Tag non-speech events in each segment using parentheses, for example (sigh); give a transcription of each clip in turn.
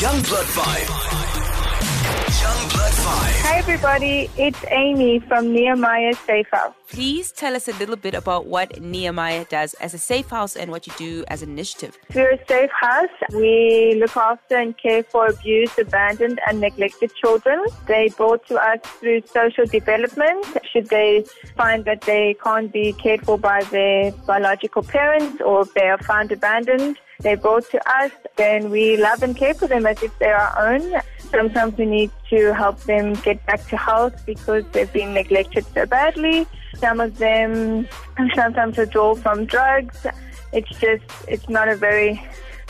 Young Blood Five. Young Blood Five. Hi, everybody. It's Amy from Nehemiah Safe House. Please tell us a little bit about what Nehemiah does as a safe house and what you do as an initiative. We're a safe house. We look after and care for abused, abandoned, and neglected children. They brought to us through social development. Should they find that they can't be cared for by their biological parents or they are found abandoned, they're brought to us, then we love and care for them as if they're our own. Sometimes we need to help them get back to health because they've been neglected so badly. Some of them sometimes withdraw from drugs. It's just, it's not a very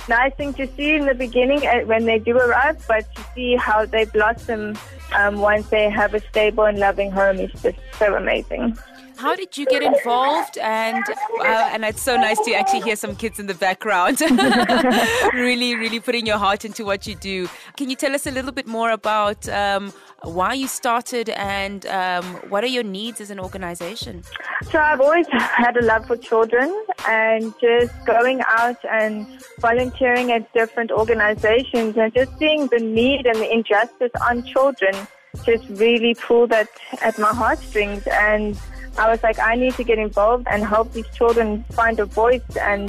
nice thing to see in the beginning uh, when they do arrive, but to see how they blossom um, once they have a stable and loving home is just so amazing. How did you get involved? And uh, and it's so nice to actually hear some kids in the background, (laughs) really, really putting your heart into what you do. Can you tell us a little bit more about um, why you started and um, what are your needs as an organization? So I've always had a love for children and just going out and volunteering at different organizations and just seeing the need and the injustice on children just really pulled at, at my heartstrings and I was like, I need to get involved and help these children find a voice and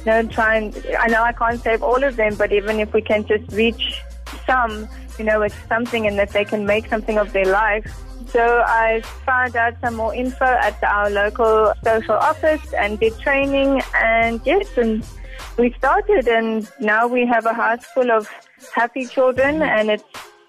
you know, try and, I know I can't save all of them, but even if we can just reach some, you know, with something and that they can make something of their life. So I found out some more info at our local social office and did training and yes, and we started and now we have a house full of happy children and it's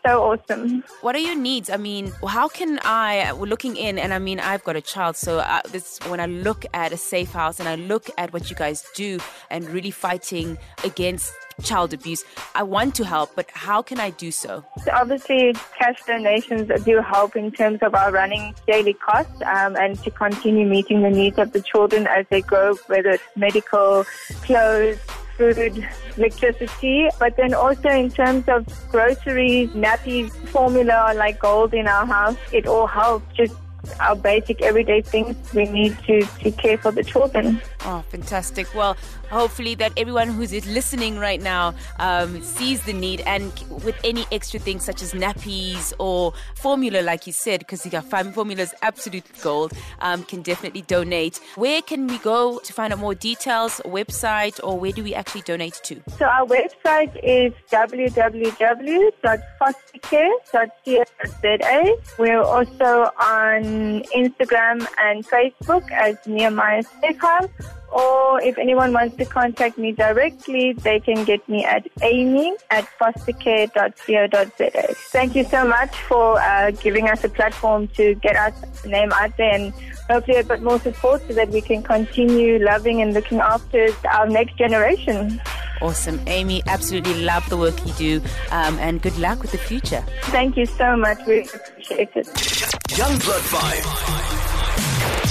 so awesome. What are your needs? I mean, how can I, we're looking in, and I mean, I've got a child, so uh, this when I look at a safe house and I look at what you guys do and really fighting against child abuse. I want to help, but how can I do so? obviously, cash donations do help in terms of our running daily costs um, and to continue meeting the needs of the children as they grow, whether it's medical, clothes, food, electricity, but then also in terms of groceries, nappies, formula, like gold in our house, it all helps. Just our basic everyday things we need to, to care for the children. Oh, fantastic. Well, hopefully that everyone who's listening right now um, sees the need and with any extra things such as nappies or formula, like you said, because family formula is absolute gold, um, can definitely donate. Where can we go to find out more details, website, or where do we actually donate to? So our website is www.fostercare.co.za. We're also on Instagram and Facebook as Nehemiah Safe or if anyone wants to contact me directly, they can get me at amy at fostercare.co.za. Thank you so much for uh, giving us a platform to get our name out there and hopefully a bit more support so that we can continue loving and looking after our next generation. Awesome. Amy, absolutely love the work you do um, and good luck with the future. Thank you so much. We appreciate it. Young Blood Five.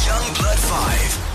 Young Blood Five.